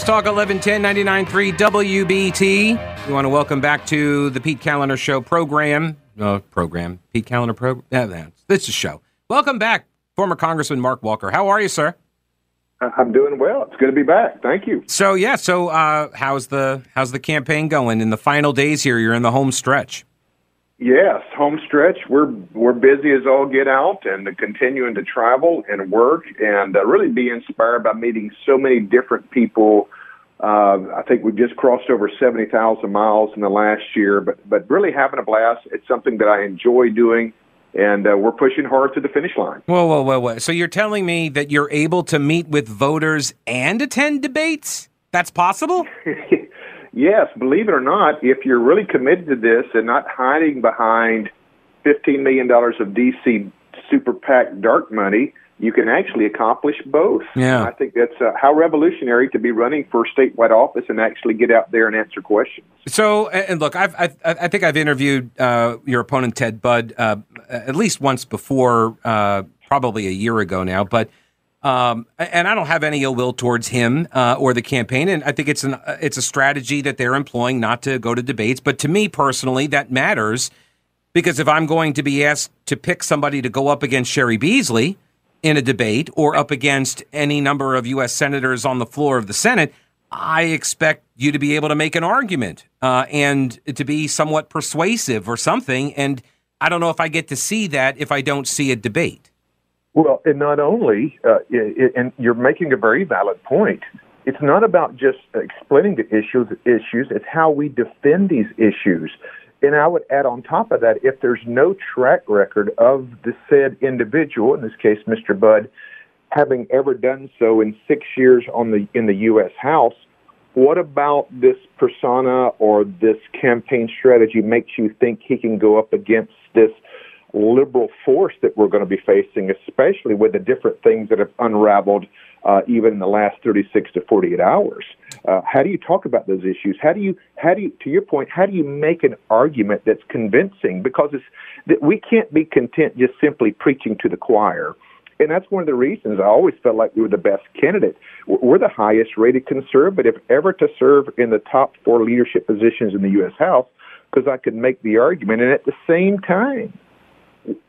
News Talk 1110 99.3 WBT. We want to welcome back to the Pete Kaliner Show program. Uh, program. Pete Kaliner program. Yeah, that's this is a show. Welcome back, former Congressman Mark Walker. How are you, sir? I'm doing well. It's good to be back. Thank you. So yeah, so uh, how's the how's the campaign going in the final days here? You're in the home stretch. Yes, home stretch. We're we're busy as all get out, and continuing to travel and work, and uh, really be inspired by meeting so many different people. Uh, I think we've just crossed over seventy thousand miles in the last year, but but really having a blast. It's something that I enjoy doing, and uh, we're pushing hard to the finish line. Whoa, whoa, whoa, whoa! So you're telling me that you're able to meet with voters and attend debates? That's possible. yes, believe it or not, if you're really committed to this and not hiding behind $15 million of DC super PAC dark money, you can actually accomplish both. Yeah. I think that's uh, how revolutionary to be running for statewide office and actually get out there and answer questions. So, and look, I've, I, I think I've interviewed uh, your opponent Ted Budd uh, at least once before, uh, probably a year ago now, but um, and I don't have any ill will towards him uh, or the campaign, and I think it's an uh, it's a strategy that they're employing not to go to debates. But to me personally, that matters because if I'm going to be asked to pick somebody to go up against Cheri Beasley in a debate or up against any number of U.S. senators on the floor of the Senate, I expect you to be able to make an argument uh, and to be somewhat persuasive or something. And I don't know if I get to see that if I don't see a debate. Well, and not only, uh, it, and you're making a very valid point. It's not about just explaining the issues. Issues. It's how we defend these issues. And I would add on top of that, if there's no track record of the said individual, in this case, Mr. Budd, having ever done so in six years on the in the U.S. House, what about this persona or this campaign strategy makes you think he can go up against this? Liberal force that we're going to be facing, especially with the different things that have unraveled uh, even in the last 36 to 48 hours. Uh, how do you talk about those issues? How do you, how do you, to your point, how do you make an argument that's convincing? Because it's that we can't be content just simply preaching to the choir. And that's one of the reasons I always felt like we were the best candidate. We're the highest rated conservative ever to serve in the top four leadership positions in the U.S. House because I could make the argument. And at the same time,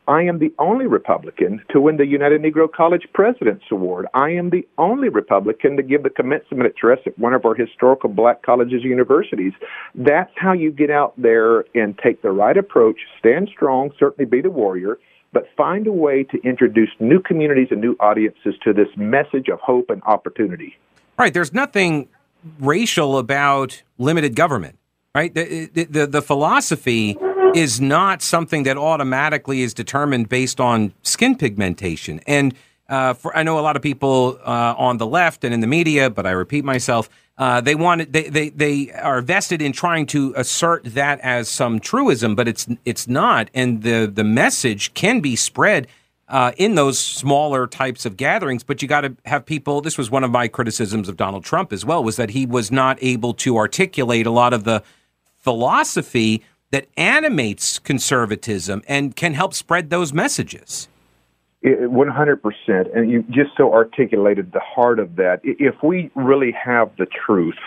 I am the only Republican to win the United Negro College President's Award. I am the only Republican to give the commencement address at one of our historical black colleges and universities. That's how you get out there and take the right approach, stand strong, certainly be the warrior, but find a way to introduce new communities and new audiences to this message of hope and opportunity. Right. There's nothing racial about limited government, right? The, the, the, philosophy is not something that automatically is determined based on skin pigmentation. And uh, for, I know a lot of people uh, on the left and in the media, but I repeat myself, uh, they want they, they they are vested in trying to assert that as some truism, but it's it's not. And the the message can be spread uh, in those smaller types of gatherings, but you got to have people. This was one of my criticisms of Donald Trump as well, was that he was not able to articulate a lot of the philosophy that animates conservatism and can help spread those messages. 100%. And you just so articulated the heart of that. If we really have the truth,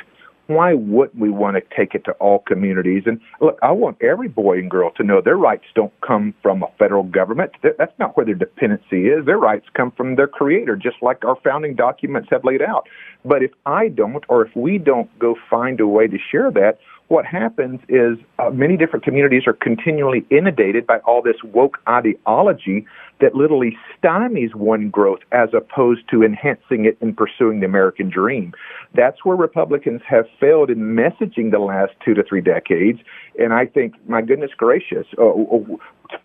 why wouldn't we want to take it to all communities? And look, I want every boy and girl to know their rights don't come from a federal government. That's not where their dependency is. Their rights come from their creator, just like our founding documents have laid out. But if I don't, or if we don't go find a way to share that, what happens is uh, many different communities are continually inundated by all this woke ideology that literally stymies one growth as opposed to enhancing it and pursuing the American dream. That's where Republicans have failed in messaging the last two to three decades. And I think, my goodness gracious, uh,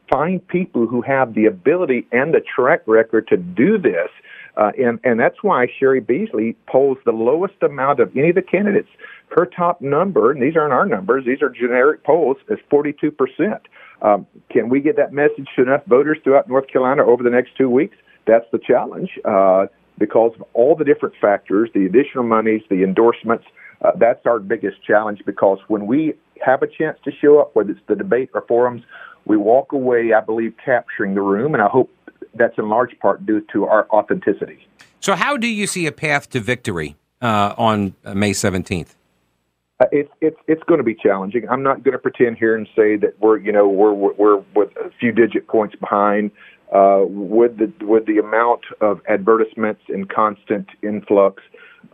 find people who have the ability and the track record to do this. Uh, and, and that's why Cheri Beasley polls the lowest amount of any of the candidates her top number, and these aren't our numbers, these are generic polls, is 42%. Um, can we get that message to enough voters throughout North Carolina over the next two weeks? That's the challenge uh, because of all the different factors, the additional monies, the endorsements. Uh, that's our biggest challenge because when we have a chance to show up, whether it's the debate or forums, we walk away, I believe, capturing the room, and I hope that's in large part due to our authenticity. So, how do you see a path to victory uh, on May 17th? Uh, it's it's it's going to be challenging. I'm not going to pretend here and say that we're you know we're we're, we're a few digit points behind. Uh, with the with the amount of advertisements and constant influx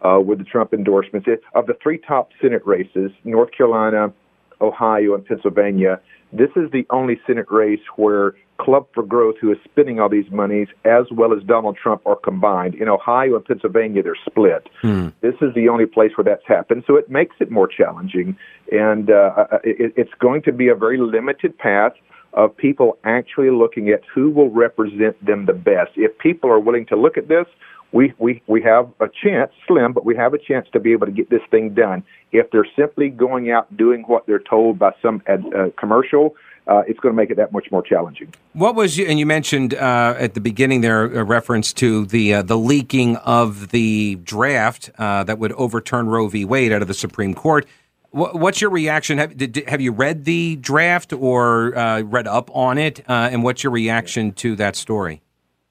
uh, with the Trump endorsements it, of the three top Senate races, North Carolina, Ohio, and Pennsylvania, this is the only Senate race where Club for Growth, who is spending all these monies, as well as Donald Trump, are combined. In Ohio and Pennsylvania, they're split. Hmm. This is the only place where that's happened, so it makes it more challenging, and uh, it, it's going to be a very limited path of people actually looking at who will represent them the best. If people are willing to look at this, we, we, we have a chance, slim, but we have a chance to be able to get this thing done. If they're simply going out doing what they're told by some ad, uh, commercial, uh, it's going to make it that much more challenging. What was you? And you mentioned uh, at the beginning there a reference to the uh, the leaking of the draft uh, that would overturn Roe v. Wade out of the Supreme Court. What's your reaction? Have, did, have you read the draft or uh, read up on it? Uh, and what's your reaction to that story?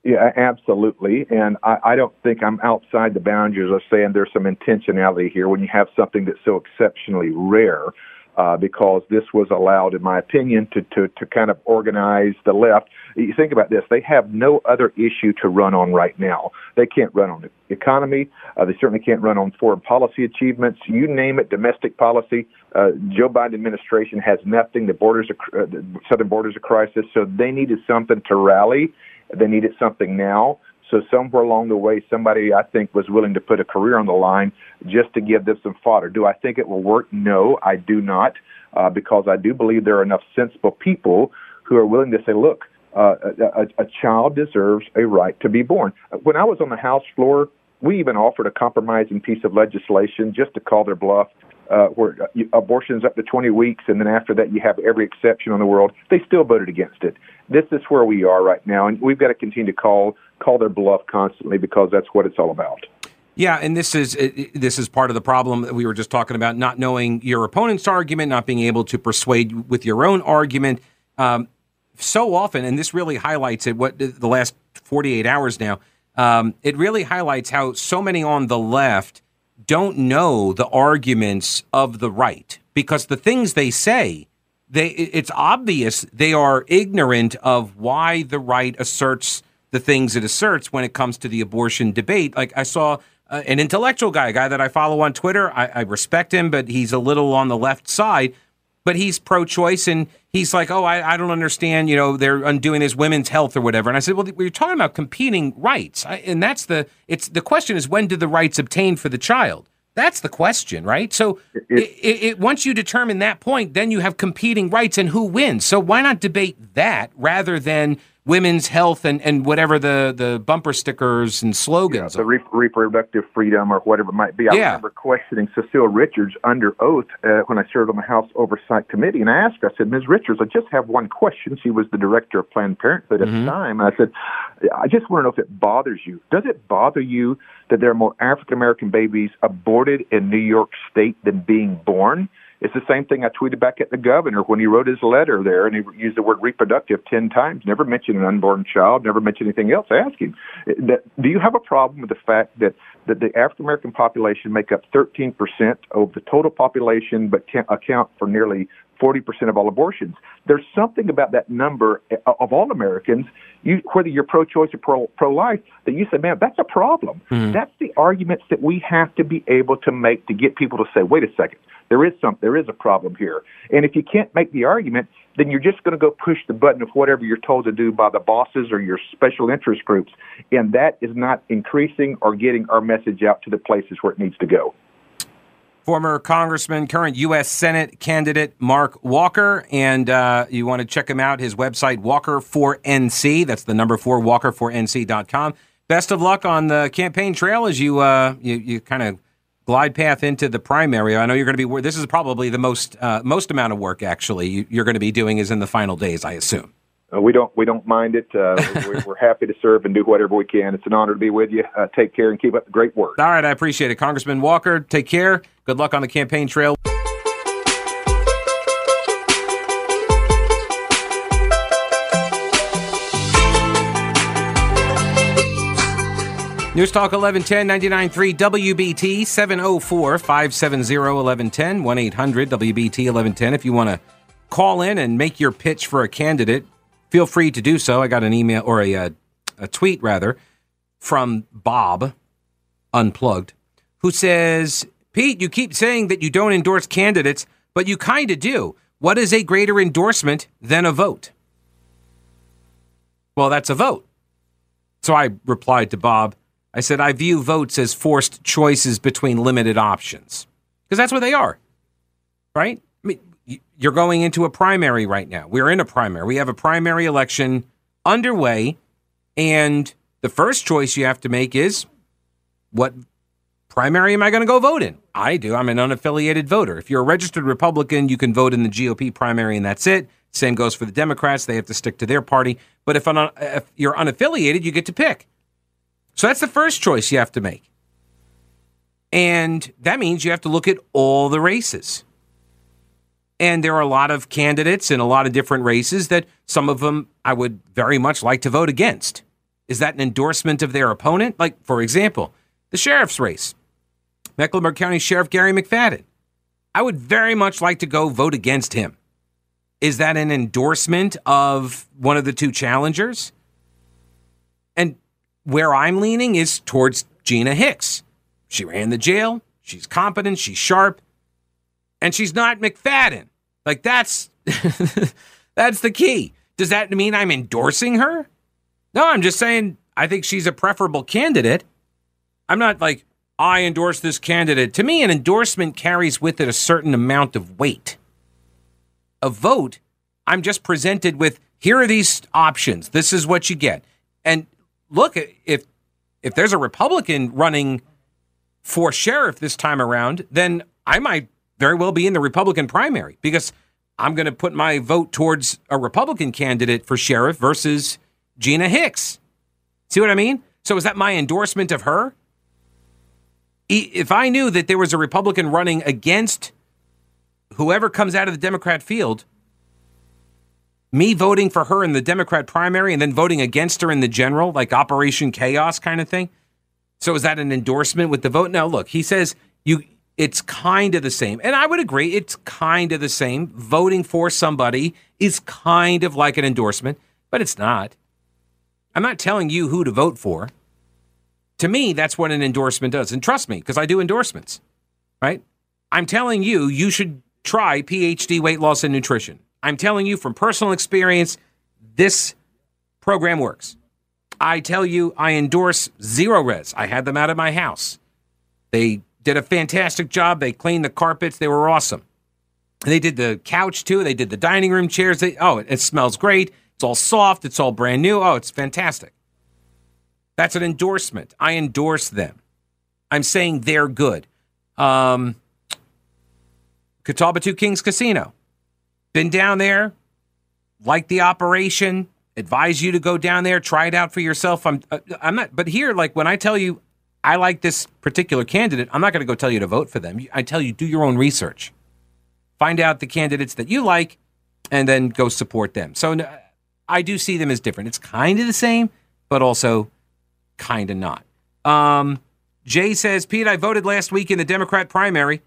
Yeah, absolutely. And I, I don't think I'm outside the boundaries of saying there's some intentionality here when you have something that's so exceptionally rare. Uh, because this was allowed, in my opinion, to, to, to kind of organize the left. You think about this, they have no other issue to run on right now. They can't run on the economy. Uh, they certainly can't run on foreign policy achievements. You name it, domestic policy. Uh, Joe Biden administration has nothing. The borders, are, uh, the southern borders, a crisis. So they needed something to rally. They needed something now. So somewhere along the way, somebody I think was willing to put a career on the line just to give them some fodder. Do I think it will work? No, I do not, uh, because I do believe there are enough sensible people who are willing to say, look, uh, a, a child deserves a right to be born. When I was on the House floor, we even offered a compromising piece of legislation just to call their bluff uh, where abortions up to 20 weeks, and then after that you have every exception in the world. They still voted against it. This is where we are right now, and we've got to continue to call call their bluff constantly because that's what it's all about. Yeah, and this is this is part of the problem that we were just talking about: not knowing your opponent's argument, not being able to persuade with your own argument. Um, so often, and this really highlights it. What the last 48 hours now, um, it really highlights how so many on the left don't know the arguments of the right. Because the things they say they it's obvious they are ignorant of why the right asserts the things it asserts when it comes to the abortion debate. Like i saw uh, an intellectual guy a guy that i follow on twitter. I, I respect him but he's a little on the left side. But he's pro-choice and he's like, oh, I, I don't understand. You know, they're undoing his women's health or whatever. And I said, well, we're talking about competing rights, I, and that's the it's the question is when did the rights obtain for the child? That's the question, right? So it, it, it, once you determine that point, then you have competing rights and who wins. So why not debate that rather than women's health and, and whatever the, the bumper stickers and slogans. Yeah, the re- reproductive freedom or whatever it might be. I yeah. remember questioning Cecile Richards under oath uh, when I served on the House Oversight Committee, and I asked her, I said, Ms. Richards, I just have one question. She was the director of Planned Parenthood at mm-hmm. the time. And I said, I just want to know if it bothers you. Does it bother you that there are more African American babies aborted in New York State than being born? It's the same thing I tweeted back at the governor when he wrote his letter there, and he used the word reproductive ten times. Never mentioned an unborn child. Never mentioned anything else. I asked him, "Do you have a problem with the fact that that the African American population make up 13 percent of the total population, but can account for nearly 40% of all abortions. There's something about that number eh, of all Americans, you, whether you're pro-choice or pro, pro-life, that you say, man, that's a problem. Mm-hmm. That's the arguments that we have to be able to make to get people to say, wait a second, there is some, there is a problem here. And if you can't make the argument, then you're just going to go push the button of whatever you're told to do by the bosses or your special interest groups. And that is not increasing or getting our message out to the places where it needs to go former Congressman, current U.S. Senate candidate Mark Walker. And uh, you want to check him out, his website, Walker4NC. That's the number four, walker4nc.com. Best of luck on the campaign trail as you, uh, you, you kind of glide path into the primary. I know you're going to be, this is probably the most, uh, most amount of work actually you're going to be doing is in the final days, I assume. Uh, we don't we don't mind it. Uh, we're, we're, happy to serve and do whatever we can. It's an honor to be with you. Uh, take care and keep up the great work. All right, I appreciate it, Congressman Walker. Take care. Good luck on the campaign trail. News Talk 1110 99.3 WBT 704 570 1110 1 800 WBT 1110. If you want to call in and make your pitch for a candidate, feel free to do so. I got an email or a, a, a tweet rather from Bob Unplugged who says, Pete, you keep saying that you don't endorse candidates, but you kind of do. What is a greater endorsement than a vote? Well, that's a vote. So I replied to Bob. I said, I view votes as forced choices between limited options. Because that's what they are, right? I mean, you're going into a primary right now. We're in a primary. We have a primary election underway. And the first choice you have to make is what primary am I going to go vote in? I do. I'm an unaffiliated voter. If you're a registered Republican, you can vote in the GOP primary and that's it. Same goes for the Democrats. They have to stick to their party. But if, un- uh, if you're unaffiliated, you get to pick. So that's the first choice you have to make. And that means you have to look at all the races. And there are a lot of candidates in a lot of different races that some of them I would very much like to vote against. Is that an endorsement of their opponent? Like, for example, the sheriff's race. Mecklenburg County Sheriff Garry McFadden. I would very much like to go vote against him. Is that an endorsement of one of the two challengers? Where I'm leaning is towards Gina Hicks. She ran the jail. She's competent. She's sharp. And she's not McFadden. Like that's that's the key. Does that mean I'm endorsing her? No, I'm just saying I think she's a preferable candidate. I'm not like I endorse this candidate. To me, an endorsement carries with it a certain amount of weight. A vote, I'm just presented with here are these options. This is what you get. And look, if if there's a Republican running for sheriff this time around, then I might very well be in the Republican primary because I'm going to put my vote towards a Republican candidate for sheriff versus Gina Hicks. See what I mean? So is that my endorsement of her? If I knew that there was a Republican running against whoever comes out of the Democrat field, me voting for her in the Democrat primary and then voting against her in the general, like Operation Chaos kind of thing. So is that an endorsement with the vote? Now, look, he says you it's kind of the same. And I would agree, it's kind of the same. Voting for somebody is kind of like an endorsement, but it's not. I'm not telling you who to vote for. To me, that's what an endorsement does. And trust me, because I do endorsements, right? I'm telling you, you should try PhD weight loss and nutrition. I'm telling you from personal experience, this program works. I tell you, I endorse Zerorez. I had them out of my house. They did a fantastic job. They cleaned the carpets. They were awesome. They did the couch too. They did the dining room chairs. They, oh, it, it smells great. It's all soft. It's all brand new. Oh, it's fantastic. That's an endorsement. I endorse them. I'm saying they're good. Um, Catawba Two Kings Casino. Been down there, like the operation, advise you to go down there, try it out for yourself. I'm uh, I'm not but here like when I tell you I like this particular candidate, I'm not going to go tell you to vote for them. I tell you do your own research. Find out the candidates that you like and then go support them. So I do see them as different. It's kind of the same, but also kind of not. Um, Jay says, Pete, I voted last week in the Democrat primary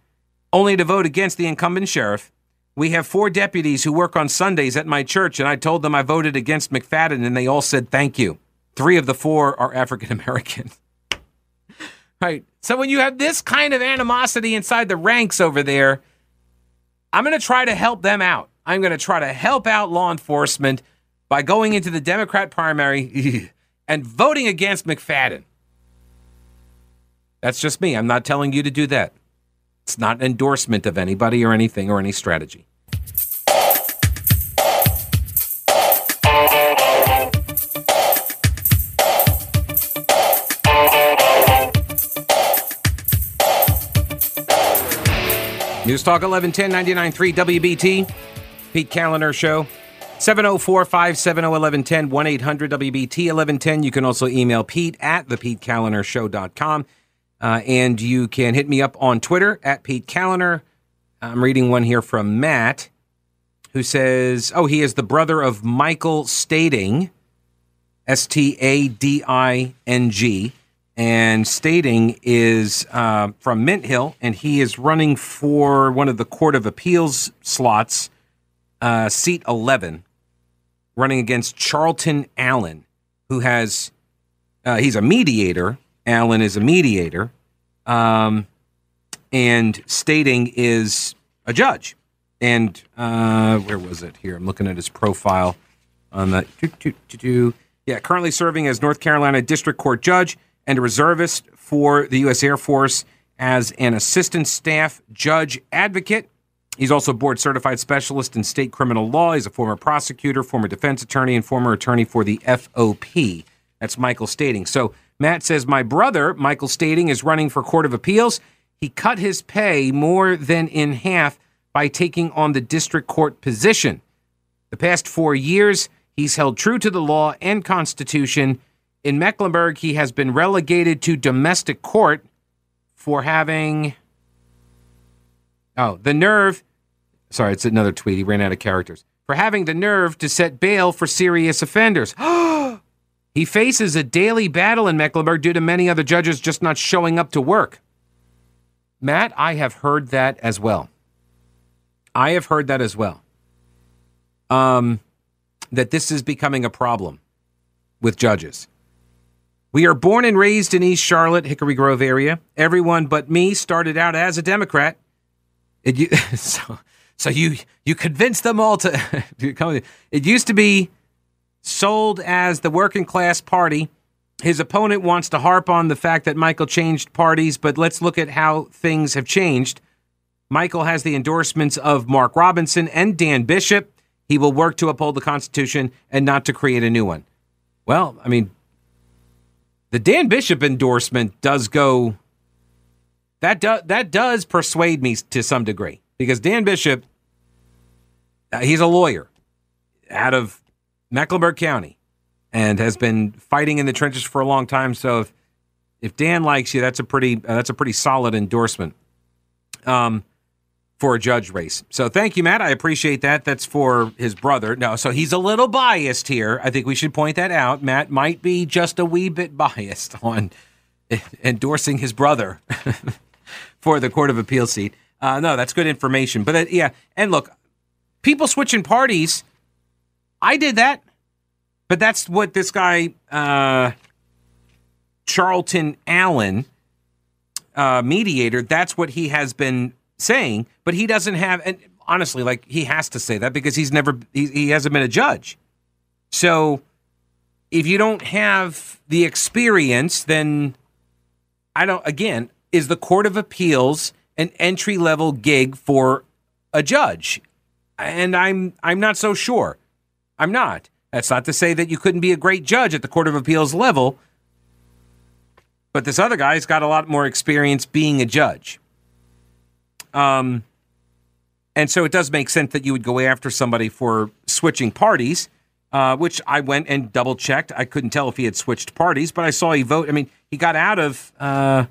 only to vote against the incumbent sheriff. We have four deputies who work on Sundays at my church, and I told them I voted against McFadden, and they all said thank you. Three of the four are African American. right. So when you have this kind of animosity inside the ranks over there, I'm going to try to help them out. I'm going to try to help out law enforcement by going into the Democrat primary and voting against McFadden. That's just me. I'm not telling you to do that. It's not an endorsement of anybody or anything or any strategy. News Talk 1110 99.3 WBT. Pete Kaliner Show. 704 570 1110 1 800 WBT 1110. You can also email Pete at thepetekalinershow.com. Uh, and you can hit me up on Twitter at Pete Kaliner. I'm reading one here from Matt who says, Oh, he is the brother of Michael Stading, S T A D I N G. and Stading is uh, from Mint Hill, and he is running for one of the Court of Appeals slots, uh, seat 11, running against Charlton Allen, who has, uh, he's a mediator. Allen is a mediator. Um, and Stading is a judge. And uh, where was it here? I'm looking at his profile on the. Yeah, currently serving as North Carolina District Court Judge and a reservist for the U.S. Air Force as an assistant staff judge advocate. He's also board certified specialist in state criminal law. He's a former prosecutor, former defense attorney, and former attorney for the FOP. That's Michael Stading. So Matt says, My brother, Michael Stading, is running for Court of Appeals. He cut his pay more than in half by taking on the district court position. The past four years, he's held true to the law and Constitution in Mecklenburg, he has been relegated to domestic court for having. Oh, the nerve. Sorry, it's another tweet. He ran out of characters. For having the nerve to set bail for serious offenders. Oh, he faces a daily battle in Mecklenburg due to many other judges just not showing up to work. Matt, I have heard that as well. I have heard that as well. Um, that this is becoming a problem with judges. We are born and raised in East Charlotte, Hickory Grove area. Everyone but me started out as a Democrat. It, so, so you you convinced them all to. it used to be sold as the working class party. His opponent wants to harp on the fact that Michael changed parties, but let's look at how things have changed. Michael has the endorsements of Mark Robinson and Dan Bishop. He will work to uphold the Constitution and not to create a new one. Well, I mean, the Dan Bishop endorsement does go that do, that does persuade me to some degree because Dan Bishop uh, he's a lawyer out of Mecklenburg County and has been fighting in the trenches for a long time so if if Dan likes you that's a pretty uh, that's a pretty solid endorsement um for a judge race. So thank you, Matt. I appreciate that. That's for his brother. No, so he's a little biased here. I think we should point that out. Matt might be just a wee bit biased on endorsing his brother for the Court of Appeal seat. Uh, no, that's good information. But uh, yeah, and look, people switching parties. I did that, but that's what this guy, uh, Charlton Allen, uh, mediator. That's what he has been saying, but he doesn't have. And honestly, like he has to say that because he's never he, he hasn't been a judge. So if you don't have the experience, then I don't. Again, is the Court of Appeals an entry level gig for a judge? And I'm I'm not so sure. I'm not. That's not to say that you couldn't be a great judge at the Court of Appeals level. But this other guy's got a lot more experience being a judge. Um, and so it does make sense that you would go after somebody for switching parties, uh, which I went and double checked. I couldn't tell if he had switched parties, but I saw he vote. I mean, he got out of uh,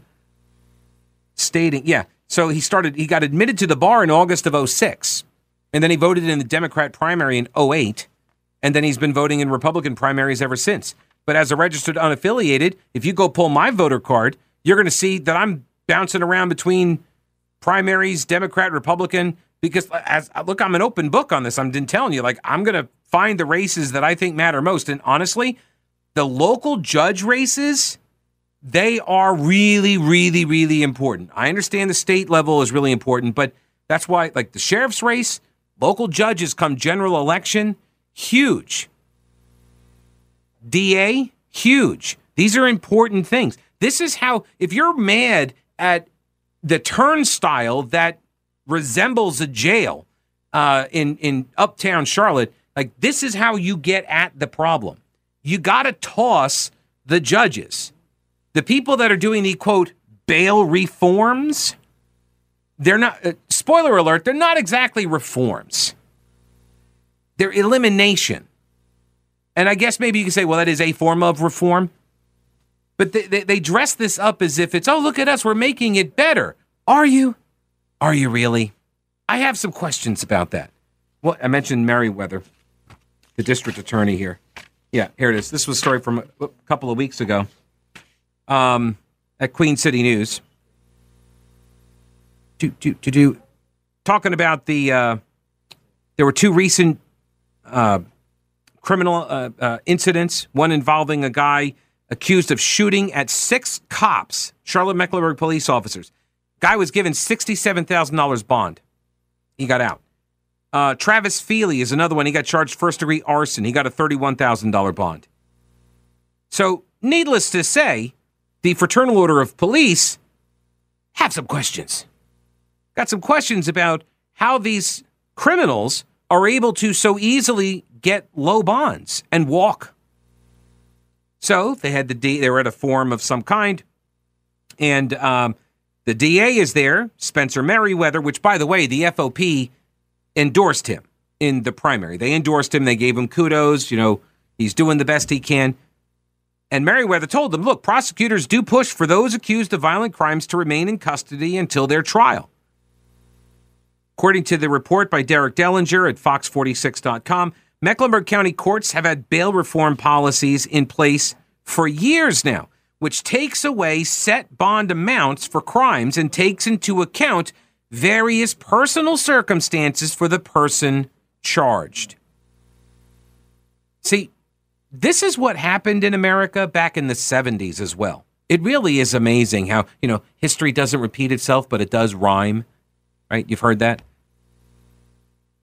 Stading, yeah. So he started, he got admitted to the bar in August of 06. And then he voted in the Democrat primary in 08. And then he's been voting in Republican primaries ever since. But as a registered unaffiliated, if you go pull my voter card, you're going to see that I'm bouncing around between primaries, Democrat, Republican, because uh, as uh, look, I'm an open book on this. I'm telling you, like I'm gonna find the races that I think matter most. And honestly, the local judge races, they are really, really, really important. I understand the state level is really important, but that's why, like the sheriff's race, local judges come general election, huge. DA, huge. These are important things. This is how, if you're mad at the turnstile that resembles a jail uh, in in uptown Charlotte. Like this is how you get at the problem. You got to toss the judges, the people that are doing the quote bail reforms. They're not. Uh, spoiler alert: they're not exactly reforms. They're elimination. And I guess maybe you can say, well, that is a form of reform. But they, they, they dress this up as if it's, oh, look at us, we're making it better. Are you? Are you really? I have some questions about that. Well, I mentioned Merriweather, the district attorney here. Yeah, here it is. This was a story from a couple of weeks ago. Um, at Queen City News. To, to, to do, talking about the, uh, there were two recent uh, criminal uh, uh, incidents, one involving a guy accused of shooting at six cops, Charlotte Mecklenburg police officers. Guy was given $67,000 bond. He got out. Uh, Travis Feely is another one. He got charged first degree arson. He got a $31,000 bond. So, needless to say, the Fraternal Order of Police have some questions. Got some questions about how these criminals are able to so easily get low bonds and walk. So they had the D, they were at a forum of some kind, and um, the DA is there, Spencer Merriweather, which, by the way, the FOP endorsed him in the primary. They endorsed him. They gave him kudos. You know, he's doing the best he can. And Merriweather told them, look, prosecutors do push for those accused of violent crimes to remain in custody until their trial. According to the report by Derek Dellinger at Fox46.com, Mecklenburg County courts have had bail reform policies in place for years now, which takes away set bond amounts for crimes and takes into account various personal circumstances for the person charged. See, this is what happened in America back in the 70s as well. It really is amazing how, you know, history doesn't repeat itself, but it does rhyme, right? You've heard that?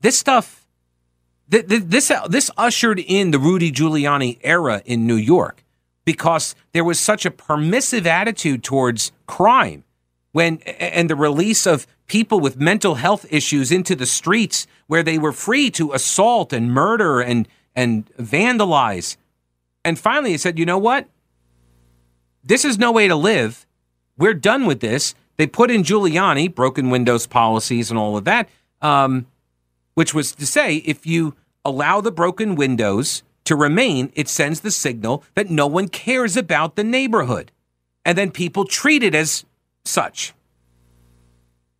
This stuff, th- th- this, uh, this ushered in the Rudy Giuliani era in New York because there was such a permissive attitude towards crime when and the release of people with mental health issues into the streets where they were free to assault and murder and and vandalize. And finally he said, "You know what? This is no way to live. We're done with this." They put in Giuliani, broken windows policies and all of that, um, which was to say if you allow the broken windows to remain, it sends the signal that no one cares about the neighborhood. And then people treat it as such.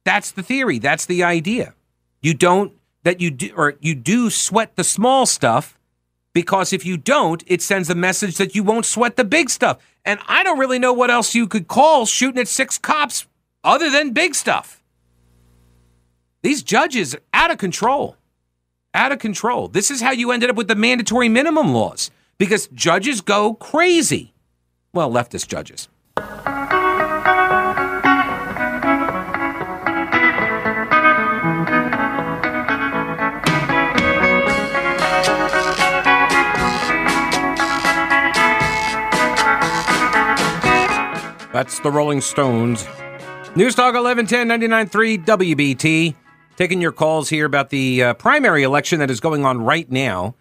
That's the theory. That's the idea. You don't that you do or you do sweat the small stuff because if you don't, it sends a message that you won't sweat the big stuff. And I don't really know what else you could call shooting at six cops other than big stuff. These judges are out of control. Out of control. This is how you ended up with the mandatory minimum laws because judges go crazy. Well, leftist judges. That's the Rolling Stones. News Talk 1110 99.3 WBT. Taking your calls here about the uh, primary election that is going on right now.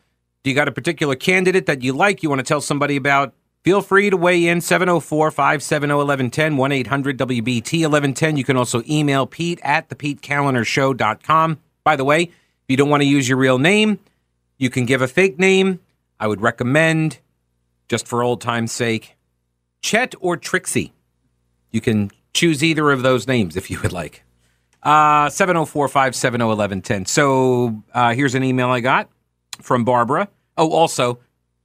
Do you got a particular candidate that you like, you want to tell somebody about? Feel free to weigh in 704 570 1110 1 800 WBT 1110. You can also email Pete at thePeteKaliner By the way, if you don't want to use your real name, you can give a fake name. I would recommend, just for old time's sake, Chet or Trixie. You can choose either of those names if you would like. Uh, 704 570 1110. So uh, here's an email I got from Barbara. Oh, also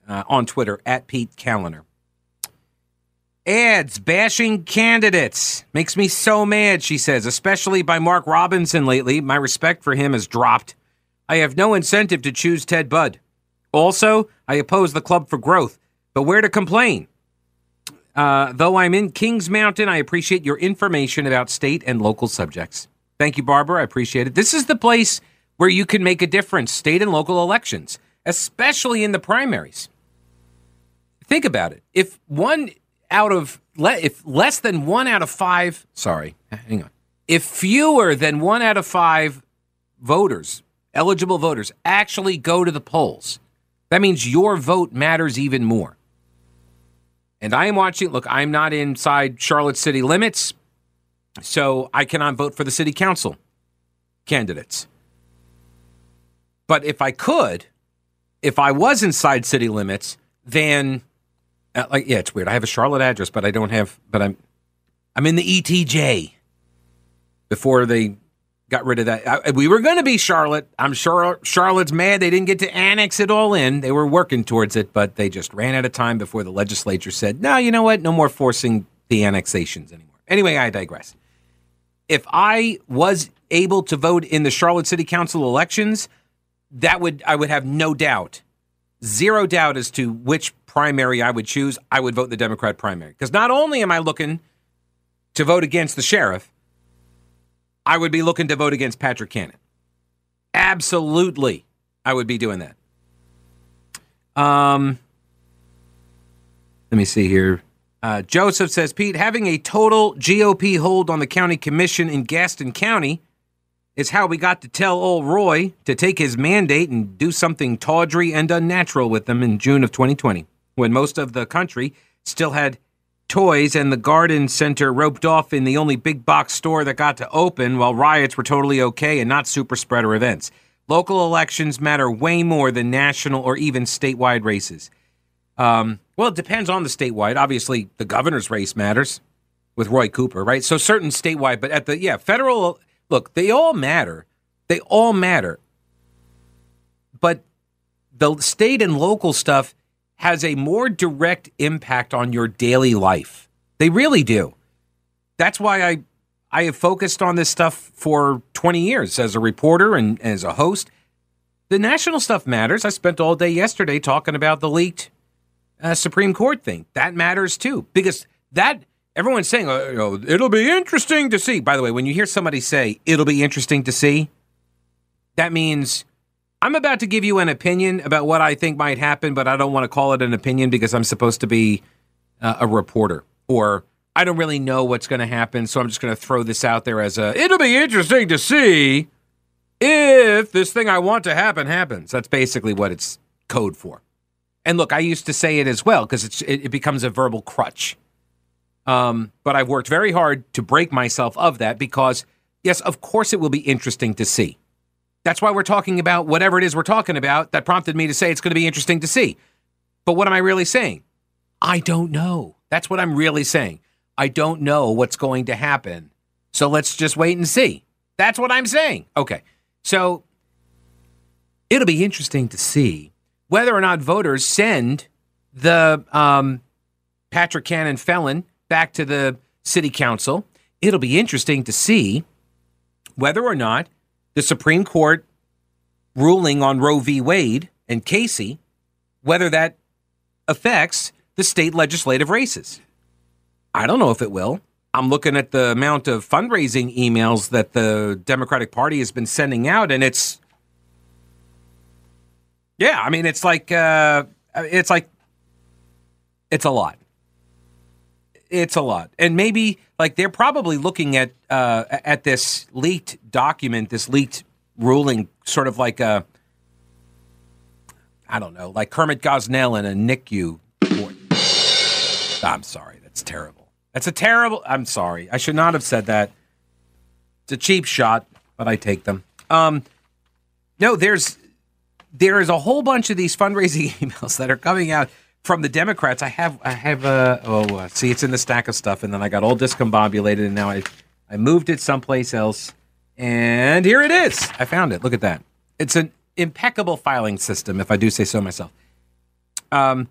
uh, on Twitter at Pete Kaliner. Ads bashing candidates makes me so mad, she says, especially by Mark Robinson lately. My respect for him has dropped. I have no incentive to choose Ted Budd. Also, I oppose the Club for Growth. But where to complain? Uh, though I'm in Kings Mountain, I appreciate your information about state and local subjects. Thank you, Barbara. I appreciate it. This is the place where you can make a difference, state and local elections, especially in the primaries. Think about it. If one out of if less than one out of five, sorry, hang on. If fewer than one out of five voters, eligible voters, actually go to the polls, that means your vote matters even more. And I am watching. Look, I'm not inside Charlotte city limits, so I cannot vote for the city council candidates. But if I could, if I was inside city limits, then uh, like yeah, it's weird. I have a Charlotte address, but I don't have. But I'm I'm in the ETJ. Before they got rid of that. I, we were going to be Charlotte. I'm sure Charlotte's mad they didn't get to annex it all in. They were working towards it, but they just ran out of time before the legislature said, no, you know what? No more forcing the annexations anymore. Anyway, I digress. If I was able to vote in the Charlotte City Council elections, that would I would have no doubt, zero doubt as to which primary I would choose. I would vote the Democrat primary because not only am I looking to vote against the sheriff, I would be looking to vote against Patrick Cannon. Absolutely, I would be doing that. Um, let me see here. Uh, Joseph says, Pete, having a total GOP hold on the county commission in Gaston County is how we got to tell old Roy to take his mandate and do something tawdry and unnatural with them in June of 2020, when most of the country still had toys and the garden center roped off in the only big box store that got to open while riots were totally okay and not super spreader events. Local elections matter way more than national or even statewide races. Um, well, it depends on the statewide. Obviously, the governor's race matters with Roy Cooper, right? So certain statewide, but at the yeah federal, look, they all matter. They all matter. But the state and local stuff has a more direct impact on your daily life. They really do. That's why I I have focused on this stuff for 20 years as a reporter and as a host. The national stuff matters. I spent all day yesterday talking about the leaked uh, Supreme Court thing. That matters too, because that everyone's saying, oh, you know, it'll be interesting to see. By the way, when you hear somebody say it'll be interesting to see, that means I'm about to give you an opinion about what I think might happen, but I don't want to call it an opinion because I'm supposed to be uh, a reporter or I don't really know what's going to happen, so I'm just going to throw this out there as a it'll be interesting to see if this thing I want to happen happens. That's basically what it's code for. And look, I used to say it as well because it, it becomes a verbal crutch. Um, but I've worked very hard to break myself of that because, yes, of course it will be interesting to see. That's why we're talking about whatever it is we're talking about that prompted me to say it's going to be interesting to see. But what am I really saying? I don't know. That's what I'm really saying. I don't know what's going to happen. So let's just wait and see. That's what I'm saying. Okay. So it'll be interesting to see whether or not voters send the um, Patrick Cannon felon back to the city council. It'll be interesting to see whether or not the Supreme Court ruling on Roe v. Wade and Casey, whether that affects the state legislative races. I don't know if it will. I'm looking at the amount of fundraising emails that the Democratic Party has been sending out, and it's yeah, I mean, it's like uh, it's like it's a lot. It's a lot, and maybe like they're probably looking at uh, at this leaked document, this leaked ruling, sort of like a I don't know, like Kermit Gosnell in a NICU. I'm sorry, that's terrible. That's a terrible. I'm sorry, I should not have said that. It's a cheap shot, but I take them. Um, no, there's there is a whole bunch of these fundraising emails that are coming out from the Democrats. I have, I have, uh, oh, uh, see, it's in the stack of stuff, and then I got all discombobulated, and now I, I moved it someplace else, and here it is. I found it. Look at that. It's an impeccable filing system, if I do say so myself. Um,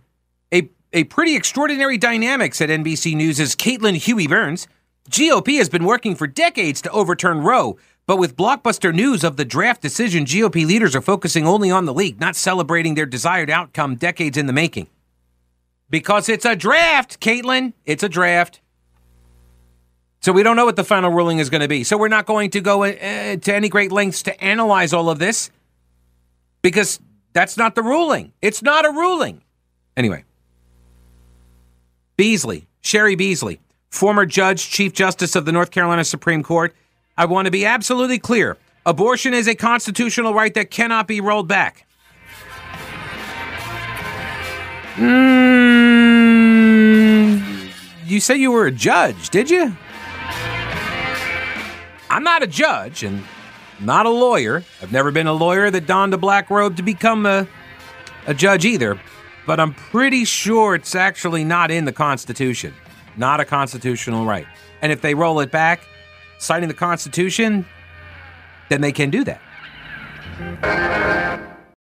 a a pretty extraordinary dynamics at NBC News' is Caitlin Huey Burns. GOP has been working for decades to overturn Roe, but with blockbuster news of the draft decision, GOP leaders are focusing only on the leak, not celebrating their desired outcome decades in the making. Because it's a draft, Caitlin. It's a draft. So we don't know what the final ruling is going to be. So we're not going to go uh, to any great lengths to analyze all of this because that's not the ruling. It's not a ruling. Anyway, Beasley, Cheri Beasley, former judge, Chief Justice of the North Carolina Supreme Court I want to be absolutely clear. Abortion is a constitutional right that cannot be rolled back. Mm, you said you were a judge, did you? I'm not a judge and not a lawyer. I've never been a lawyer that donned a black robe to become a, a judge either. But I'm pretty sure it's actually not in the Constitution. Not a constitutional right. And if they roll it back, citing the Constitution, then they can do that.